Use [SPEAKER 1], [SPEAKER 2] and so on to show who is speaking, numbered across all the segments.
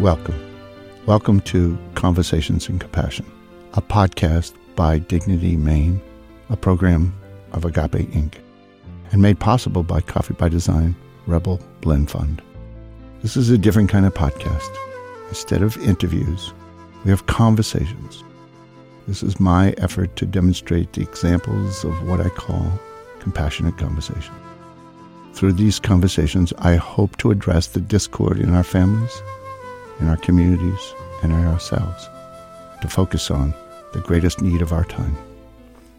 [SPEAKER 1] welcome. Welcome to Conversations in Compassion, a podcast by Dignity Maine, a program of Agape Inc., and made possible by Coffee by Design Rebel Blend Fund. This is a different kind of podcast. Instead of interviews, we have conversations. This is my effort to demonstrate the examples of what I call compassionate conversation. Through these conversations, I hope to address the discord in our families, in our communities, and in ourselves, to focus on the greatest need of our time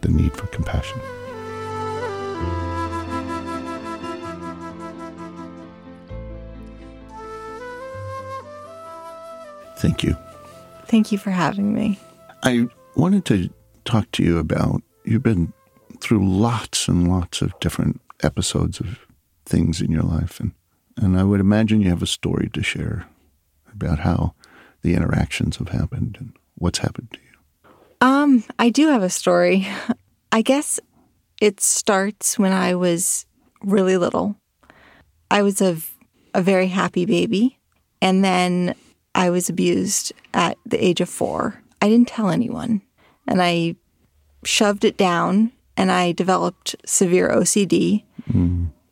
[SPEAKER 1] the need for compassion. Thank you.
[SPEAKER 2] Thank you for having me.
[SPEAKER 1] I wanted to talk to you about you've been through lots and lots of different episodes of things in your life and and I would imagine you have a story to share about how the interactions have happened and what's happened to you.
[SPEAKER 2] Um, I do have a story. I guess it starts when I was really little. I was a a very happy baby and then I was abused at the age of 4. I didn't tell anyone and I shoved it down and I developed severe OCD.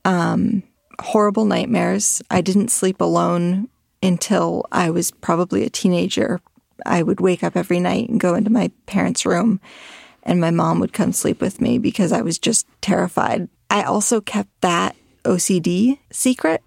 [SPEAKER 2] Um, horrible nightmares. I didn't sleep alone until I was probably a teenager. I would wake up every night and go into my parents' room, and my mom would come sleep with me because I was just terrified. I also kept that OCD secret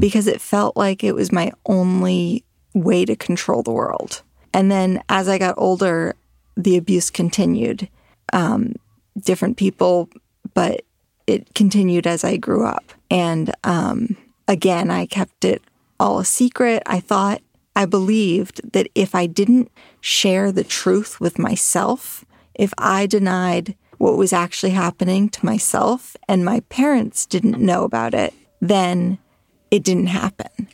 [SPEAKER 2] because it felt like it was my only way to control the world. And then as I got older, the abuse continued. Um, different people, but it continued as I grew up. And um, again, I kept it all a secret. I thought, I believed that if I didn't share the truth with myself, if I denied what was actually happening to myself and my parents didn't know about it, then it didn't happen.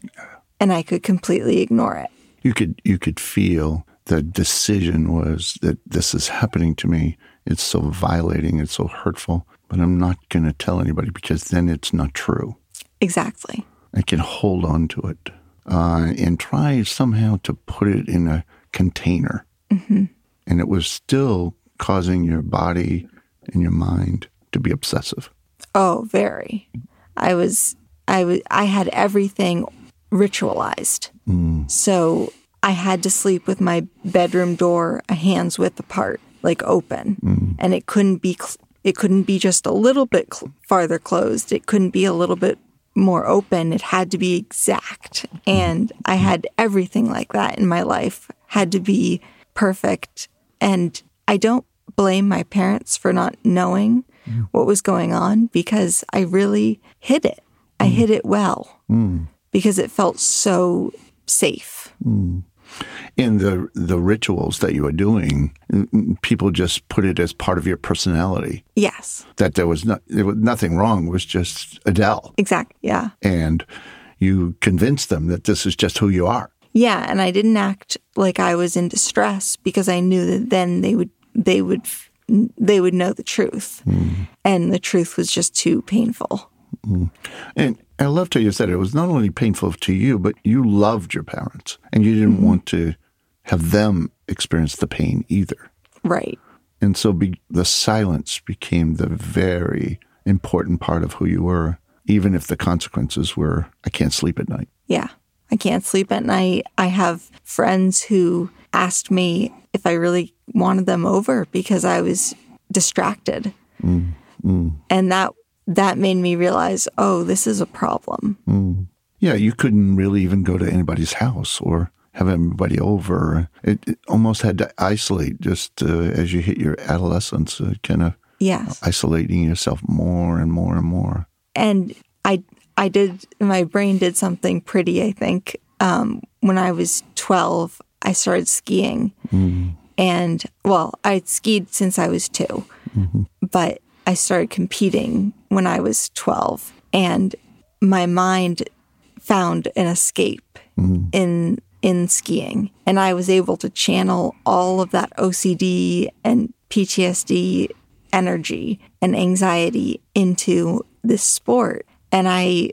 [SPEAKER 2] And I could completely ignore it.
[SPEAKER 1] You could you could feel the decision was that this is happening to me. It's so violating, it's so hurtful, but I'm not going to tell anybody because then it's not true.
[SPEAKER 2] Exactly.
[SPEAKER 1] I can hold on to it uh, and try somehow to put it in a container. Mm-hmm. And it was still causing your body and your mind to be obsessive.
[SPEAKER 2] Oh, very. I was I was I had everything ritualized. Mm. So I had to sleep with my bedroom door a hand's width apart, like open, mm. and it couldn't be cl- it couldn't be just a little bit cl- farther closed. It couldn't be a little bit more open. It had to be exact, and I had everything like that in my life. Had to be perfect, and I don't blame my parents for not knowing mm. what was going on because I really hid it. I mm. hid it well mm. because it felt so safe.
[SPEAKER 1] In the the rituals that you were doing, people just put it as part of your personality.
[SPEAKER 2] Yes,
[SPEAKER 1] That there was not there was nothing wrong. It was just Adele,
[SPEAKER 2] exactly. Yeah.
[SPEAKER 1] and you convinced them that this is just who you are.
[SPEAKER 2] Yeah, and I didn't act like I was in distress because I knew that then they would they would they would know the truth. Hmm. And the truth was just too painful. Hmm.
[SPEAKER 1] And I loved how you said it. It was not only painful to you, but you loved your parents, and you didn't mm-hmm. want to have them experience the pain either.
[SPEAKER 2] Right.
[SPEAKER 1] And so be, the silence became the very important part of who you were, even if the consequences were, I can't sleep at night.
[SPEAKER 2] Yeah. I can't sleep at night. I have friends who asked me if I really wanted them over because I was distracted. Mm. Mm. And that that made me realize, oh, this is a problem.
[SPEAKER 1] Yeah, you couldn't really even go to anybody's house or have anybody over. It, it almost had to isolate just uh, as you hit your adolescence, uh, kind of
[SPEAKER 2] Yes.
[SPEAKER 1] isolating yourself more and more and more.
[SPEAKER 2] and I I did my brain did something pretty. I think um, when I was twelve, I started skiing, and well, I'd skied since I was 2 but I started competing when I was twelve, and my mind found an escape mm-hmm. in in skiing, and I was able to channel all of that OCD and PTSD energy and anxiety into this sport. And I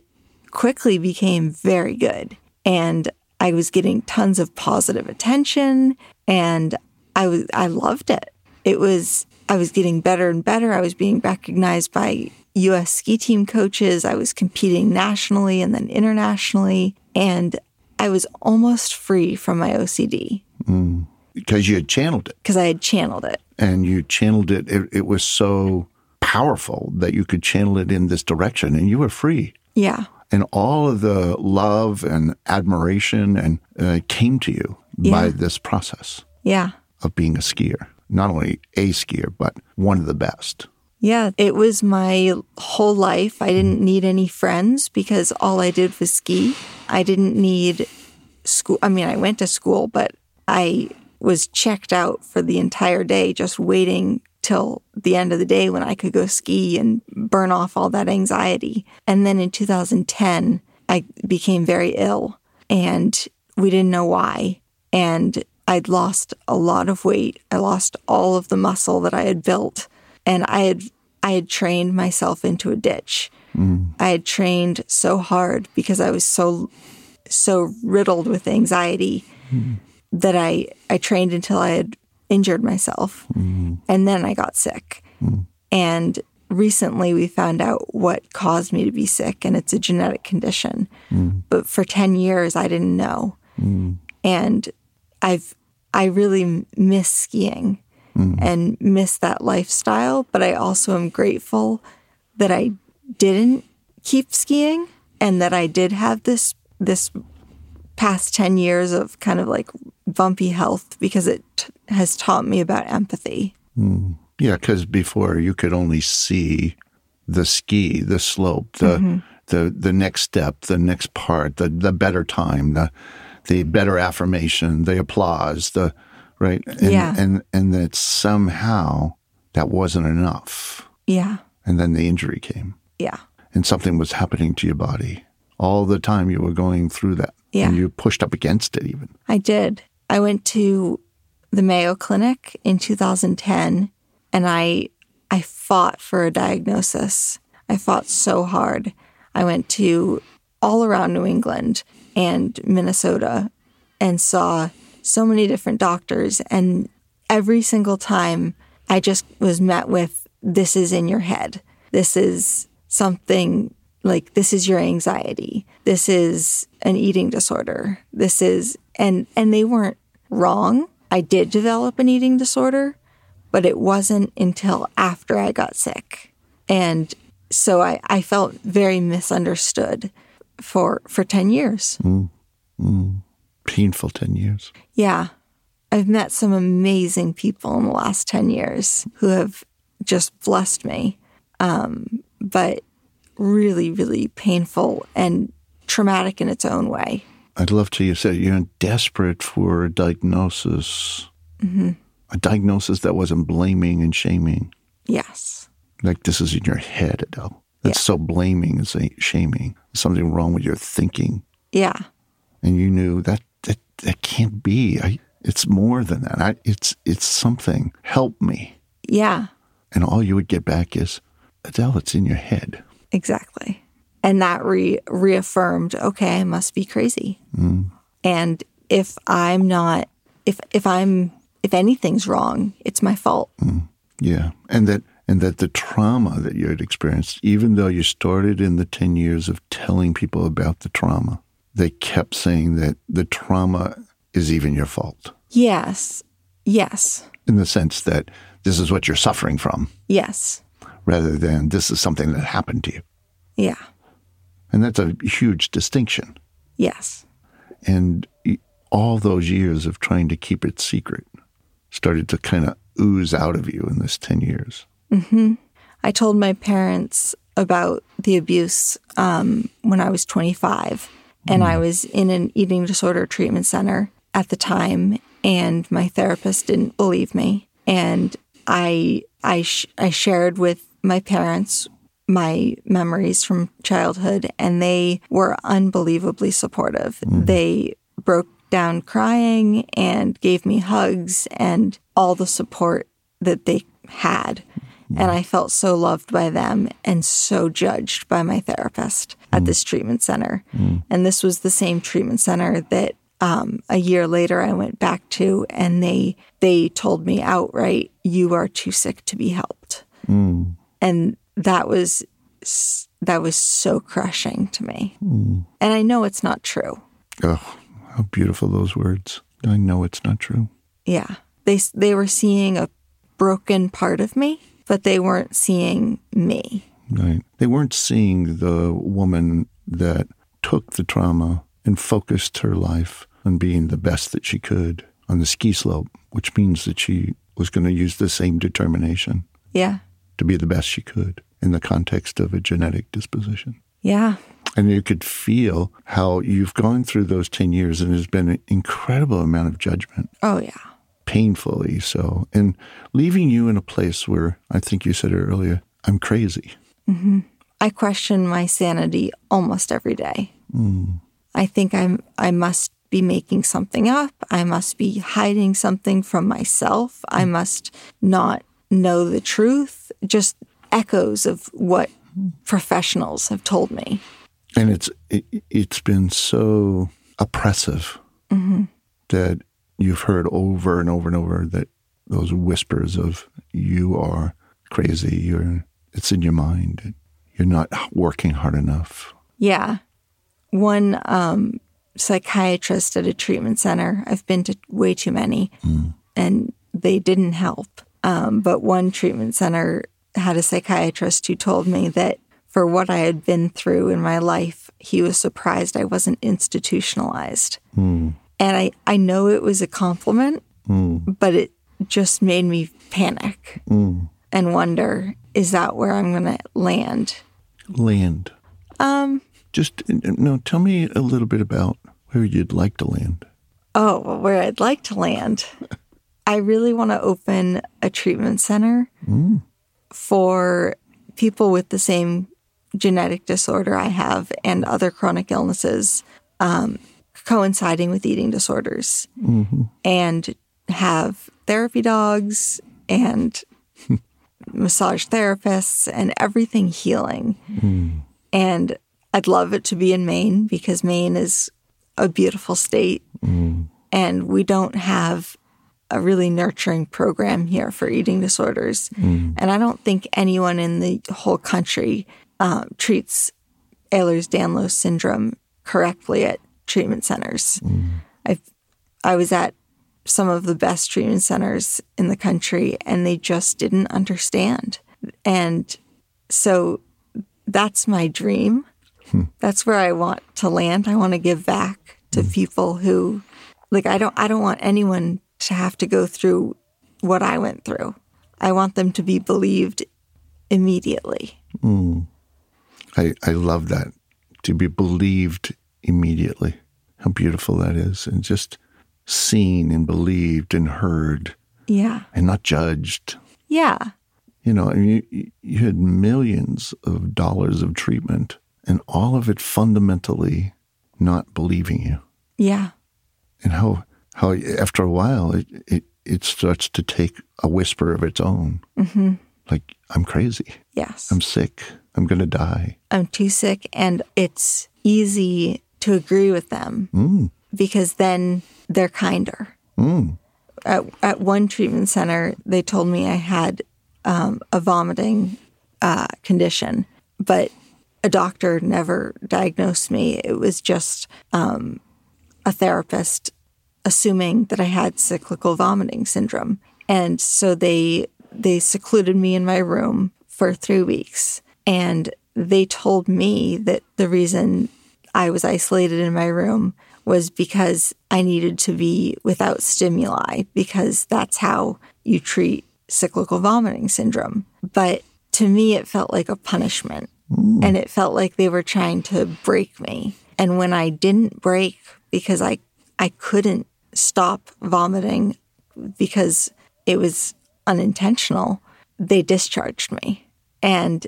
[SPEAKER 2] quickly became very good. And I was getting tons of positive attention and I was I loved it. It was I was getting better and better. I was being recognized by US ski team coaches. I was competing nationally and then internationally and I was almost free from my OCD.
[SPEAKER 1] Mm. Because you had channeled it.
[SPEAKER 2] Because I had channeled it.
[SPEAKER 1] And you channeled it. it. It was so powerful that you could channel it in this direction and you were free.
[SPEAKER 2] Yeah.
[SPEAKER 1] And all of the love and admiration and uh, came to you yeah. by this process.
[SPEAKER 2] Yeah.
[SPEAKER 1] Of being a skier, not only a skier, but one of the best.
[SPEAKER 2] Yeah, it was my whole life. I didn't mm-hmm. need any friends because all I did was ski. I didn't need school. I mean, I went to school, but I was checked out for the entire day, just waiting till the end of the day when I could go ski and burn off all that anxiety. And then in 2010, I became very ill and we didn't know why. And I'd lost a lot of weight. I lost all of the muscle that I had built and I had I had trained myself into a ditch. Mm. I had trained so hard because I was so so riddled with anxiety mm. that I I trained until I had injured myself. Mm. And then I got sick. Mm. And recently we found out what caused me to be sick and it's a genetic condition. Mm. But for 10 years I didn't know. Mm. And I've I really miss skiing mm. and miss that lifestyle, but I also am grateful that I didn't keep skiing and that I did have this this past 10 years of kind of like bumpy health because it t- has taught me about empathy.
[SPEAKER 1] Mm. Yeah, because before you could only see the ski, the slope, the mm-hmm. the the next step, the next part, the the better time, the the better affirmation, the applause, the right, and,
[SPEAKER 2] yeah,
[SPEAKER 1] and and that somehow that wasn't enough.
[SPEAKER 2] Yeah,
[SPEAKER 1] and then the injury came.
[SPEAKER 2] Yeah,
[SPEAKER 1] and something was happening to your body all the time. You were going through that.
[SPEAKER 2] Yeah,
[SPEAKER 1] and you pushed up against it even.
[SPEAKER 2] I did. I went to the Mayo Clinic in 2010 and I I fought for a diagnosis. I fought so hard. I went to all around New England and Minnesota and saw so many different doctors and every single time I just was met with this is in your head. This is something like this is your anxiety. This is an eating disorder. This is and and they weren't wrong. I did develop an eating disorder, but it wasn't until after I got sick. And so I, I felt very misunderstood for for 10 years.
[SPEAKER 1] Mm, mm. Painful 10 years.
[SPEAKER 2] Yeah. I've met some amazing people in the last 10 years who have just blessed me. Um, but really, really painful and traumatic in its own way.
[SPEAKER 1] I'd love to. You said you're desperate for a diagnosis, mm-hmm. a diagnosis that wasn't blaming and shaming.
[SPEAKER 2] Yes.
[SPEAKER 1] Like this is in your head, Adele. That's yeah. so blaming and shaming. There's something wrong with your thinking.
[SPEAKER 2] Yeah.
[SPEAKER 1] And you knew that that, that can't be. I, it's more than that. I, it's it's something. Help me.
[SPEAKER 2] Yeah.
[SPEAKER 1] And all you would get back is, Adele, it's in your head.
[SPEAKER 2] Exactly and that re- reaffirmed okay i must be crazy mm. and if i'm not if if i'm if anything's wrong it's my fault
[SPEAKER 1] mm. yeah and that and that the trauma that you had experienced even though you started in the 10 years of telling people about the trauma they kept saying that the trauma is even your fault.
[SPEAKER 2] Yes. Yes.
[SPEAKER 1] In the sense that this is what you're suffering from.
[SPEAKER 2] Yes.
[SPEAKER 1] Rather than this is something that happened to you.
[SPEAKER 2] Yeah.
[SPEAKER 1] And that's a huge distinction.
[SPEAKER 2] Yes.
[SPEAKER 1] And all those years of trying to keep it secret started to kind of ooze out of you in this 10 years.
[SPEAKER 2] Mm-hmm. I told my parents about the abuse um, when I was 25, and mm. I was in an eating disorder treatment center at the time, and my therapist didn't believe me. And I, I, sh- I shared with my parents my memories from childhood, and they were unbelievably supportive. Mm. They broke down crying and gave me hugs and all the support that they had. And I felt so loved by them and so judged by my therapist at mm. this treatment center. Mm. And this was the same treatment center that um, a year later I went back to, and they they told me outright, "You are too sick to be helped,"
[SPEAKER 1] Mm.
[SPEAKER 2] and that was that was so crushing to me. And I know it's not true.
[SPEAKER 1] Oh, how beautiful those words. I know it's not true.
[SPEAKER 2] Yeah, they they were seeing a broken part of me, but they weren't seeing me.
[SPEAKER 1] Right. They weren't seeing the woman that took the trauma and focused her life on being the best that she could on the ski slope, which means that she was going to use the same determination
[SPEAKER 2] Yeah,
[SPEAKER 1] to be the best she could in the context of a genetic disposition.
[SPEAKER 2] yeah,
[SPEAKER 1] And you could feel how you've gone through those 10 years and there's been an incredible amount of judgment,
[SPEAKER 2] oh yeah,
[SPEAKER 1] painfully so, and leaving you in a place where I think you said it earlier, I'm crazy. Mm-hmm.
[SPEAKER 2] I question my sanity almost every day. Mm. I think I'm I must be making something up. I must be hiding something from myself. I mm. must not know the truth. Just echoes of what professionals have told me.
[SPEAKER 1] and it's it, it's been so oppressive mm-hmm. that you've heard over and over and over that those whispers of you are crazy you're it's in your mind you're not working hard enough
[SPEAKER 2] Yeah. One um, psychiatrist at a treatment center, I've been to way too many, and they didn't help. Um, but one treatment center had a psychiatrist who told me that for what I had been through in my life, he was surprised I wasn't institutionalized. And I, I know it was a compliment, but it just made me panic and wonder is that where I'm going to land?
[SPEAKER 1] land.
[SPEAKER 2] Um,
[SPEAKER 1] just no tell me a little bit about where you'd like to land.
[SPEAKER 2] Oh, where I'd like to land. I really want to open a treatment center for people with the same genetic disorder I have and other chronic illnesses. Um, coinciding with eating disorders mm-hmm. and have therapy dogs and massage therapists and everything healing. Mm. And I'd love it to be in Maine because Maine is a beautiful state. Mm. And we don't have a really nurturing program here for eating disorders. Mm. And I don't think anyone in the whole country uh, treats Ehlers-Danlos syndrome correctly at treatment centers. Mm. I I was at some of the best treatment centers in the country, and they just didn't understand. And so that's my dream. Hmm. That's where I want to land. I want to give back to hmm. people who like I don't I don't want anyone to have to go through what I went through. I want them to be believed immediately. Hmm.
[SPEAKER 1] I, I love that to be believed immediately. How beautiful that is. And just seen and believed and heard
[SPEAKER 2] Yeah.
[SPEAKER 1] and not judged.
[SPEAKER 2] Yeah.
[SPEAKER 1] You know, and you, you had millions of dollars of treatment and all of it fundamentally not believing you.
[SPEAKER 2] Yeah.
[SPEAKER 1] And how, how after a while, it, it, it starts to take a whisper of its own. Mm-hmm. Like, I'm crazy.
[SPEAKER 2] Yes.
[SPEAKER 1] I'm sick. I'm going to die.
[SPEAKER 2] I'm too sick and it's easy to agree with them because then they're kinder. At, at one treatment center, they told me I had um, a vomiting uh, condition, but a doctor never diagnosed me. It was just um, a therapist assuming that I had cyclical vomiting syndrome. And so they they secluded me in my room for 3 weeks and they told me that the reason I was isolated in my room was because I needed to be without stimuli because that's how you treat cyclical vomiting syndrome. But to me it felt like a punishment mm. and it felt like they were trying to break me. And when I didn't break because I I couldn't stop vomiting because it was unintentional, they discharged me. And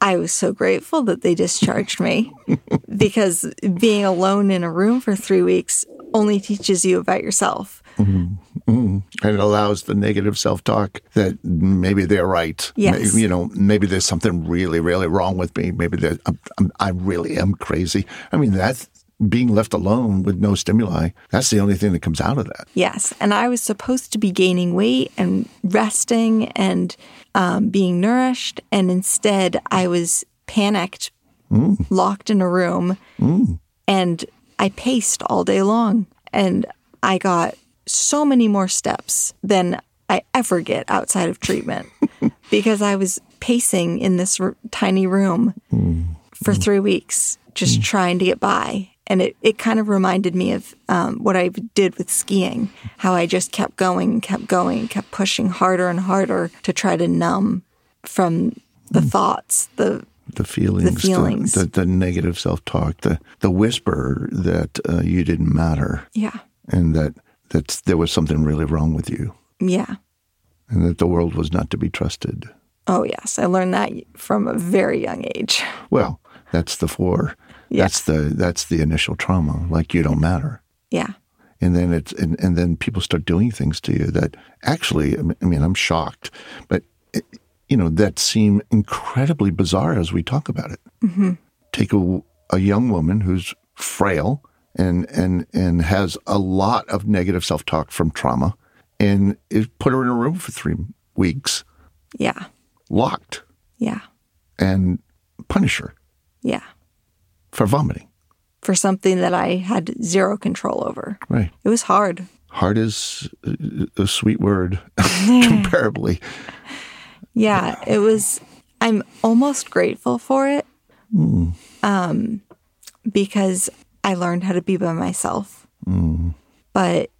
[SPEAKER 2] I was so grateful that they discharged me because being alone in a room for three weeks only teaches you about yourself. Mm-hmm. Mm-hmm.
[SPEAKER 1] And it allows the negative self talk that maybe they're right.
[SPEAKER 2] Yes.
[SPEAKER 1] May- You know, maybe there's something really, really wrong with me. Maybe I'm, I'm, I really am crazy. I mean, that being left alone with no stimuli, that's the only thing that comes out of that.
[SPEAKER 2] Yes. And I was supposed to be gaining weight and resting and um, being nourished. And instead, I was panicked, mm. locked in a room, mm. and I paced all day long. And I got so many more steps than I ever get outside of treatment because I was pacing in this r- tiny room mm. for three weeks, just trying to get by and it, it kind of reminded me of um, what I did with skiing, how I just kept going and kept going kept pushing harder and harder to try to numb from the mm. thoughts, the
[SPEAKER 1] the feelings,
[SPEAKER 2] the, feelings.
[SPEAKER 1] the, the, the negative self talk, the the whisper that uh, you didn't matter,
[SPEAKER 2] yeah,
[SPEAKER 1] and that that there was something really wrong with you,
[SPEAKER 2] yeah,
[SPEAKER 1] and that the world was not to be trusted.
[SPEAKER 2] Oh yes, I learned that from a very young age.
[SPEAKER 1] Well, that's the four yeah. That's the that's the initial trauma. Like you don't matter.
[SPEAKER 2] Yeah.
[SPEAKER 1] And then it's and, and then people start doing things to you that actually I mean I'm shocked, but it, you know that seem incredibly bizarre as we talk about it. Mm-hmm. Take a, a young woman who's frail and and and has a lot of negative self talk from trauma, and put her in a room for three weeks.
[SPEAKER 2] Yeah.
[SPEAKER 1] Locked.
[SPEAKER 2] Yeah.
[SPEAKER 1] And punish her.
[SPEAKER 2] Yeah
[SPEAKER 1] for vomiting.
[SPEAKER 2] For something that I had zero control over.
[SPEAKER 1] Right.
[SPEAKER 2] It was hard.
[SPEAKER 1] Hard is a sweet word comparably.
[SPEAKER 2] Yeah, it was. I'm almost grateful for it mm. um, because I learned how to be by myself. Mm. But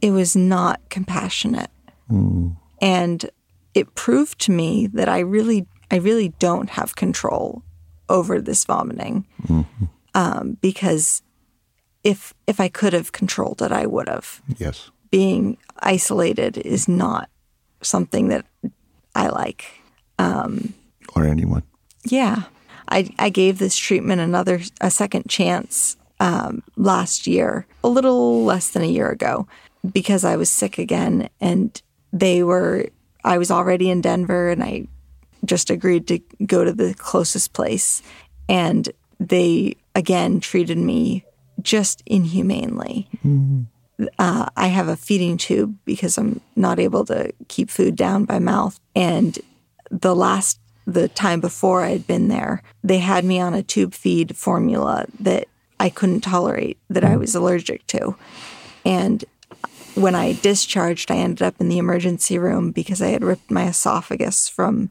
[SPEAKER 2] it was not compassionate. Mm. And it proved to me that I really, I really don't have control over this vomiting mm-hmm. um, because if if I could have controlled it, I would have.
[SPEAKER 1] Yes.
[SPEAKER 2] Being isolated is not something that I like. Um,
[SPEAKER 1] or anyone.
[SPEAKER 2] Yeah, I I gave this treatment another a second chance um, last year, a little less than a year ago, because I was sick again, and they were. I was already in Denver, and I just agreed to go to the closest place. And they, again, treated me just inhumanely. Mm-hmm. Uh, I have a feeding tube because I'm not able to keep food down by mouth. And the last, the time before I had been there, they had me on a tube feed formula that I couldn't tolerate, that I mm-hmm. was allergic to. And when I discharged, I ended up in the emergency room because I had ripped my esophagus from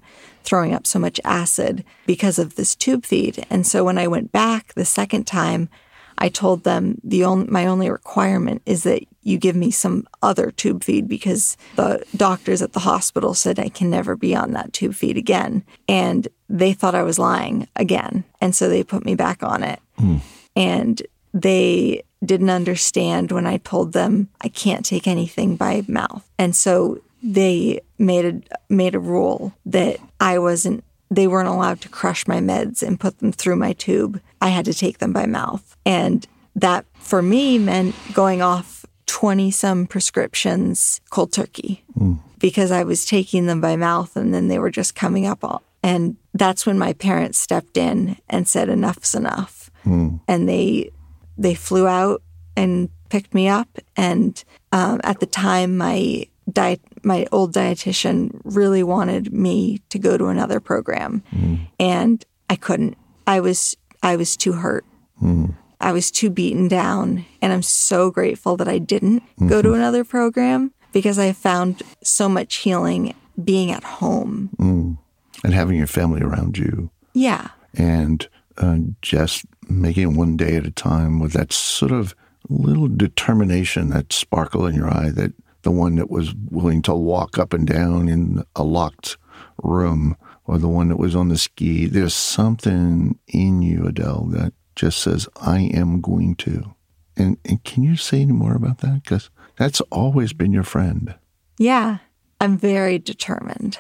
[SPEAKER 2] throwing up so much acid because of this tube feed. And so when I went back the second time, I told them the only, my only requirement is that you give me some other tube feed because the doctors at the hospital said I can never be on that tube feed again. And they thought I was lying again. And so they put me back on it. Mm. And they didn't understand when I told them I can't take anything by mouth. And so they made a made a rule that I wasn't they weren't allowed to crush my meds and put them through my tube. I had to take them by mouth. And that for me meant going off 20 some prescriptions cold turkey mm. because I was taking them by mouth and then they were just coming up all. And that's when my parents stepped in and said enough's enough. Mm. And they they flew out and picked me up. And um, at the time, my diet, my old dietitian really wanted me to go to another program, mm. and I couldn't. I was I was too hurt. Mm. I was too beaten down, and I'm so grateful that I didn't mm-hmm. go to another program because I found so much healing being at home
[SPEAKER 1] mm. and having your family around you.
[SPEAKER 2] Yeah,
[SPEAKER 1] and uh, just making it one day at a time with that sort of little determination, that sparkle in your eye, that the one that was willing to walk up and down in a locked room or the one that was on the ski. There's something in you, Adele, that just says, I am going to. And, and can you say any more about that? Because that's always been your friend.
[SPEAKER 2] Yeah, I'm very determined.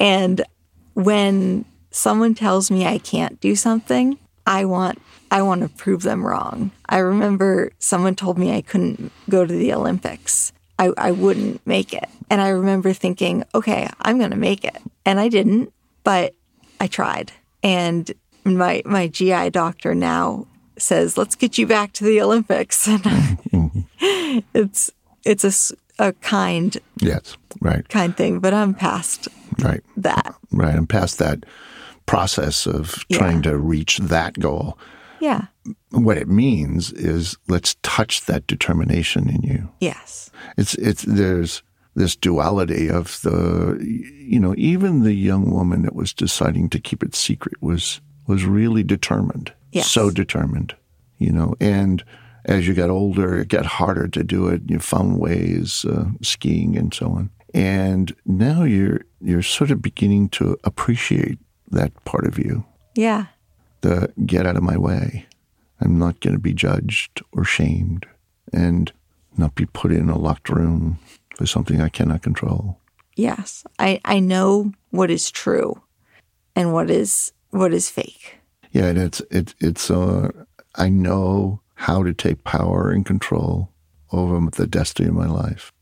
[SPEAKER 2] and when someone tells me I can't do something, I want I want to prove them wrong. I remember someone told me I couldn't go to the Olympics. I, I wouldn't make it. And I remember thinking, okay, I'm going to make it. And I didn't, but I tried. And my my GI doctor now says, "Let's get you back to the Olympics." And it's it's a, a kind
[SPEAKER 1] Yes. Right.
[SPEAKER 2] kind thing, but I'm past
[SPEAKER 1] Right.
[SPEAKER 2] that.
[SPEAKER 1] Right. And past that process of
[SPEAKER 2] Yeah.
[SPEAKER 1] trying to reach that goal,
[SPEAKER 2] Yeah.
[SPEAKER 1] what it means is let's touch that determination in you.
[SPEAKER 2] Yes.
[SPEAKER 1] It's it's there's this duality of the you know even the young woman that was deciding to keep it secret was was really determined,
[SPEAKER 2] Yes.
[SPEAKER 1] so determined, you know. And as you got older, it got harder to do it. You found ways, uh, skiing and so on. And now you're you're sort of beginning to appreciate that part of you.
[SPEAKER 2] Yeah.
[SPEAKER 1] The get out of my way. I'm not going to be judged or shamed, and not be put in a locked room for something I cannot control.
[SPEAKER 2] Yes. I, I know what is true and what is what is fake.
[SPEAKER 1] Yeah, and it's it's it's uh I know how to take power and control over the destiny of my life,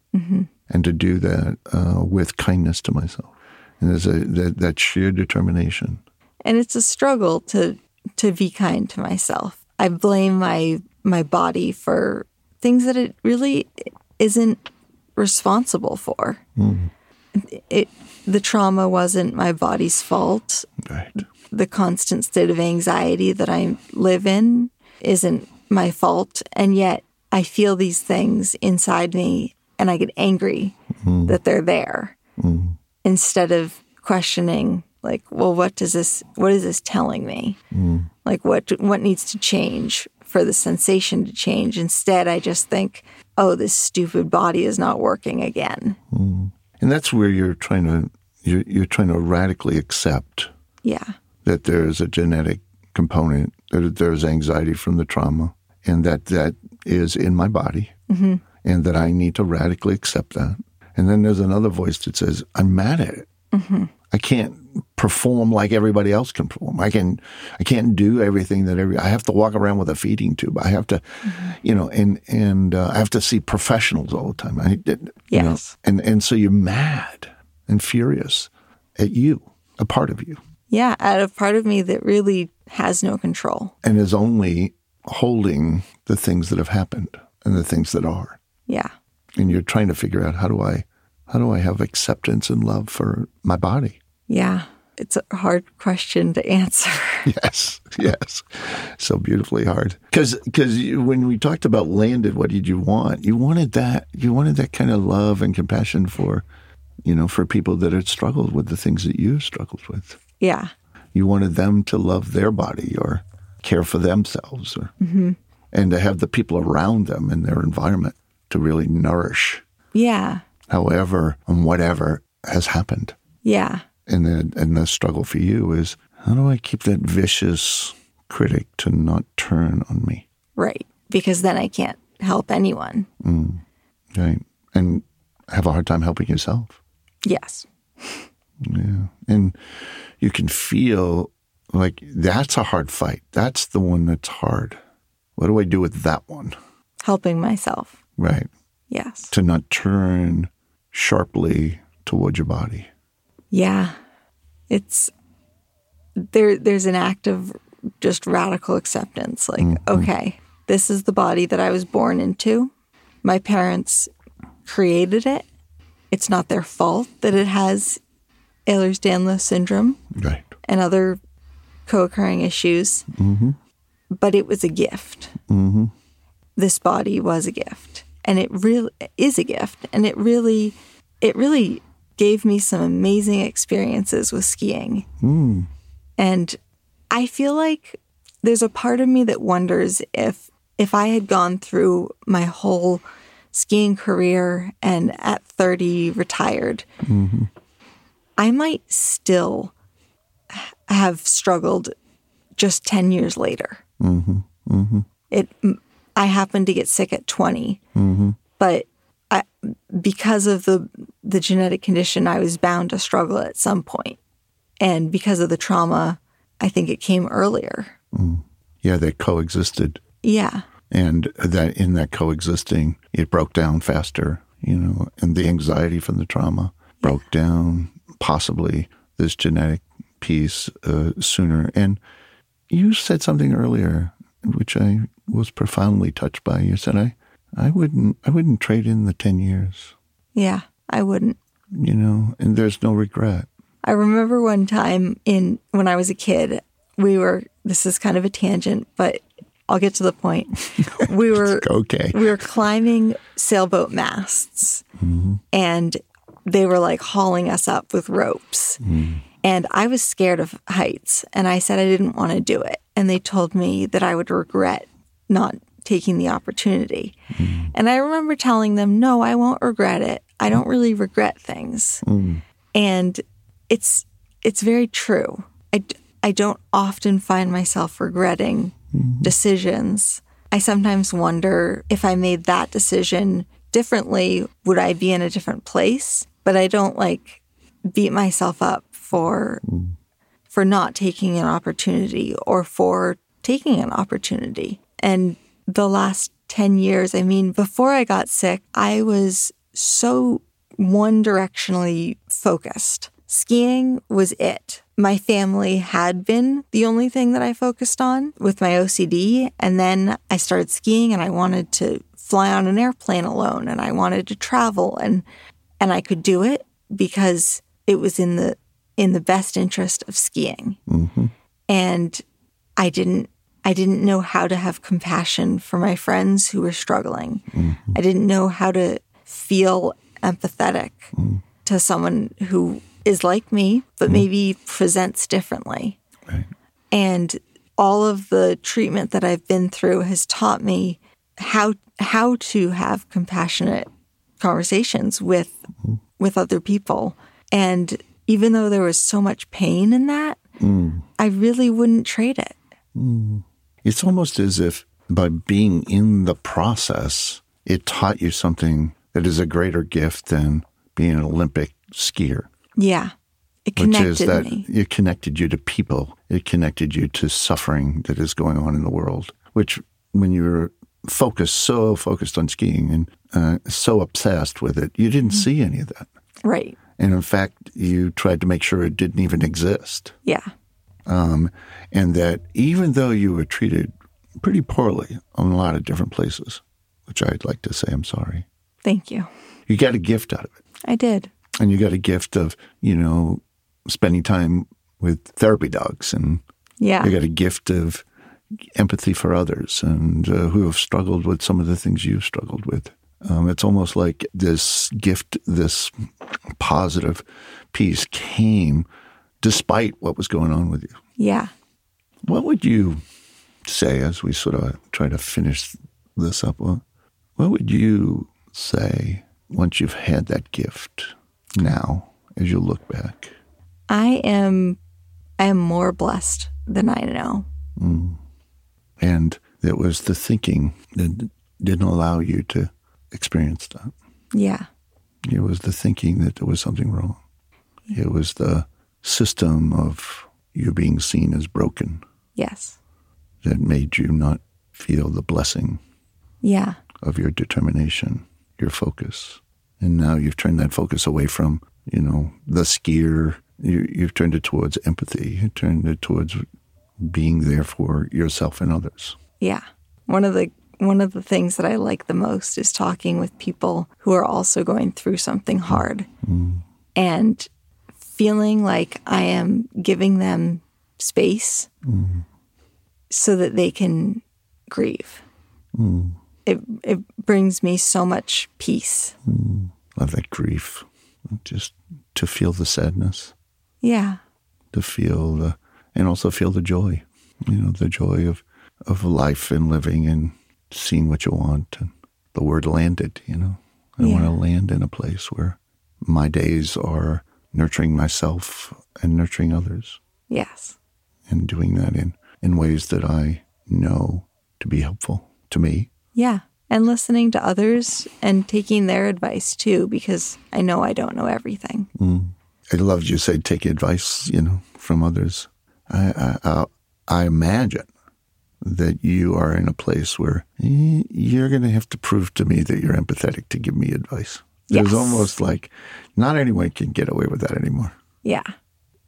[SPEAKER 1] and to do that uh, with kindness to myself, and there's a that, that sheer determination.
[SPEAKER 2] And it's a struggle to to be kind to myself. I blame my my body for things that it really isn't responsible for. Mm-hmm. It the trauma wasn't my body's fault.
[SPEAKER 1] Right.
[SPEAKER 2] the constant state of anxiety that I live in isn't my fault. And yet I feel these things inside me and I get angry mm-hmm. that they're there mm-hmm. instead of questioning like, well, what does this, what is this telling me? Mm. Like what, what needs to change for the sensation to change? Instead, I just think, oh, this stupid body is not working again. Mm.
[SPEAKER 1] And that's where you're trying to you're, you're trying to radically accept
[SPEAKER 2] Yeah.
[SPEAKER 1] that there's a genetic component, that there's anxiety from the trauma, and that that is in my body, mm-hmm. and that I need to radically accept that. And then there's another voice that says, I'm mad at it. I can't perform like everybody else can perform. I can, I can't do everything that every. I have to walk around with a feeding tube. I have to, you know, and and uh, I have to see professionals all the time. I, you know,
[SPEAKER 2] Yes.
[SPEAKER 1] and and so you're mad and furious at you, a part of you,
[SPEAKER 2] Yeah. at a part of me that really has no control.
[SPEAKER 1] and is only holding the things that have happened and the things that are.
[SPEAKER 2] Yeah.
[SPEAKER 1] And you're trying to figure out how do I, how do I have acceptance and love for my body?
[SPEAKER 2] Yeah. It's a hard question to answer.
[SPEAKER 1] Yes, yes, so beautifully hard. Because because when we talked about landed, what did you want? You wanted that. You wanted that kind of love and compassion for, you know, for people that had struggled with the things that you struggled with.
[SPEAKER 2] yeah.
[SPEAKER 1] You wanted them to love their body or care for themselves, or mm-hmm. and to have the people around them in their environment to really nourish,
[SPEAKER 2] Yeah.
[SPEAKER 1] However and whatever has happened.
[SPEAKER 2] Yeah.
[SPEAKER 1] And the and the struggle for you is how do I keep that vicious critic to not turn on me?
[SPEAKER 2] Right. Because then I can't help anyone. Mm.
[SPEAKER 1] Right. And have a hard time helping yourself.
[SPEAKER 2] Yes.
[SPEAKER 1] Yeah. And you can feel like that's a hard fight. That's the one that's hard. What do I do with that one?
[SPEAKER 2] Helping myself.
[SPEAKER 1] Right.
[SPEAKER 2] Yes.
[SPEAKER 1] To not turn sharply towards your body.
[SPEAKER 2] Yeah. It's there there's an act of just radical acceptance. Like, mm-hmm. okay, this is the body that I was born into. My parents created it. It's not their fault that it has Ehlers-Danlos syndrome.
[SPEAKER 1] Right.
[SPEAKER 2] and other co-occurring issues. Mm-hmm. But it was a gift. Mm-hmm. This body was a gift, and it really is a gift, and it really, it really gave me some amazing experiences with skiing. Hmm. And I feel like there's a part of me that wonders if if I had gone through my whole skiing career and at 30 retired, mm-hmm. I might still have struggled just 10 years later. Mm-hmm. Mm-hmm. It I happened to get sick at 20. But I, because of the the genetic condition I was bound to struggle at some point. And because of the trauma, I think it came earlier.
[SPEAKER 1] Yeah, they coexisted.
[SPEAKER 2] Yeah.
[SPEAKER 1] And that in that coexisting, it broke down faster, you know, and the anxiety from the trauma broke down, possibly this genetic piece uh, sooner. And you said something earlier, which I was profoundly touched by. You said, I, I wouldn't, I wouldn't trade in the 10 years,
[SPEAKER 2] Yeah, I wouldn't.
[SPEAKER 1] you know, and there's no regret.
[SPEAKER 2] I remember one time in when I was a kid, we were this is kind of a tangent, but I'll get to the point. We were
[SPEAKER 1] Okay.
[SPEAKER 2] we were climbing sailboat masts mm-hmm. and they were like hauling us up with ropes. Mm. And I was scared of heights and I said I didn't want to do it. And they told me that I would regret not taking the opportunity. Mm. And I remember telling them, no, I won't regret it. I don't really regret things. Mm. And it's it's very true. I, I don't often find myself regretting mm-hmm. decisions. I sometimes wonder if I made that decision differently, would I be in a different place? But I don't like beat myself up for for not taking an opportunity or for taking an opportunity. And the last 10 years, I mean, before I got sick, I was so one directionally focused. Skiing was it. My family had been the only thing that I focused on with my OCD. And then I started skiing and I wanted to fly on an airplane alone and I wanted to travel and and I could do it because it was in the in the best interest of skiing. Mm-hmm. And I didn't I didn't know how to have compassion for my friends who were struggling. Mm-hmm. I didn't know how to feel empathetic mm. to someone who is like me but mm-hmm. maybe presents differently.
[SPEAKER 1] Right.
[SPEAKER 2] And all of the treatment that I've been through has taught me how how to have compassionate conversations with with other people. And even though there was so much pain in that, mm. I really wouldn't trade it. Mm.
[SPEAKER 1] It's almost as if by being in the process, it taught you something that is a greater gift than being an Olympic skier,
[SPEAKER 2] Yeah. It
[SPEAKER 1] which
[SPEAKER 2] connected
[SPEAKER 1] is that
[SPEAKER 2] me.
[SPEAKER 1] it connected you to people. It connected you to suffering that is going on in the world, which when you're focused, so focused on skiing and uh, so obsessed with it, you didn't mm. see any of that.
[SPEAKER 2] Right.
[SPEAKER 1] And in fact, you tried to make sure it didn't even exist.
[SPEAKER 2] Yeah.
[SPEAKER 1] um, and that even though you were treated pretty poorly in a lot of different places, which I'd like to say I'm sorry,
[SPEAKER 2] Thank you.
[SPEAKER 1] you got a gift out of it,
[SPEAKER 2] I did.
[SPEAKER 1] and you got a gift of you know spending time with therapy dogs, and
[SPEAKER 2] Yeah.
[SPEAKER 1] you got a gift of empathy for others and uh, who have struggled with some of the things you've struggled with. Um, it's almost like this gift, this positive piece came despite what was going on with you.
[SPEAKER 2] Yeah.
[SPEAKER 1] What would you say as we sort of try to finish this up? What, what would you say once you've had that gift now as you look back?
[SPEAKER 2] I am I am more blessed than I know.
[SPEAKER 1] And it was the thinking that didn't allow you to experience that.
[SPEAKER 2] Yeah.
[SPEAKER 1] It was the thinking that there was something wrong. It was the system of you being seen as broken
[SPEAKER 2] Yes.
[SPEAKER 1] that made you not feel the blessing
[SPEAKER 2] Yeah.
[SPEAKER 1] of your determination, your focus. And now you've turned that focus away from, you know, the skier. You, you've turned it towards empathy. You turned it towards being there for yourself and others.
[SPEAKER 2] Yeah. One of the one of the things that I like the most is talking with people who are also going through something hard mm. and feeling like I am giving them space mm. so that they can grieve. Mm. It it brings me so much peace.
[SPEAKER 1] Love that grief, just to feel the sadness,
[SPEAKER 2] Yeah.
[SPEAKER 1] to feel the, and also feel the joy, you know, the joy of, of life and living and seeing what you want. And the word landed, you know. I want to land in a place where my days are nurturing myself and nurturing others
[SPEAKER 2] Yes.
[SPEAKER 1] and doing that in, in ways that I know to be helpful to me.
[SPEAKER 2] Yeah. And listening to others and taking their advice too, because I know I don't know everything. Mm.
[SPEAKER 1] I loved you say take advice, you know, from others. I I, I, I imagine that you are in a place where you're going to have to prove to me that you're empathetic to give me advice. It's
[SPEAKER 2] Yes.
[SPEAKER 1] almost like not anyone can get away with that anymore.
[SPEAKER 2] Yeah.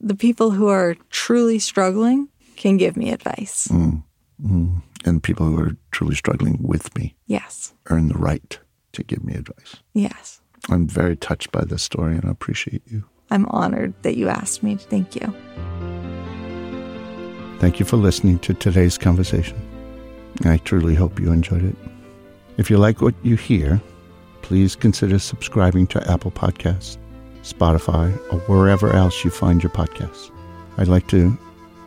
[SPEAKER 2] The people who are truly struggling, can give me advice.
[SPEAKER 1] Mm, mm. And people who are truly struggling with me
[SPEAKER 2] Yes.
[SPEAKER 1] earn the right to give me advice.
[SPEAKER 2] Yes.
[SPEAKER 1] I'm very touched by this story and I appreciate you.
[SPEAKER 2] I'm honored that you asked me. Thank you.
[SPEAKER 1] Thank you for listening to today's conversation. I truly hope you enjoyed it. If you like what you hear, please consider subscribing to Apple Podcasts, Spotify, or wherever else you find your podcasts. I'd like to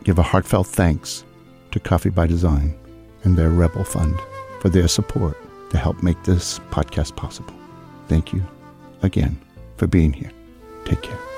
[SPEAKER 1] give a heartfelt thanks to Coffee by Design and their Rebel Fund for their support to help make this podcast possible. Thank you again for being here. Take care.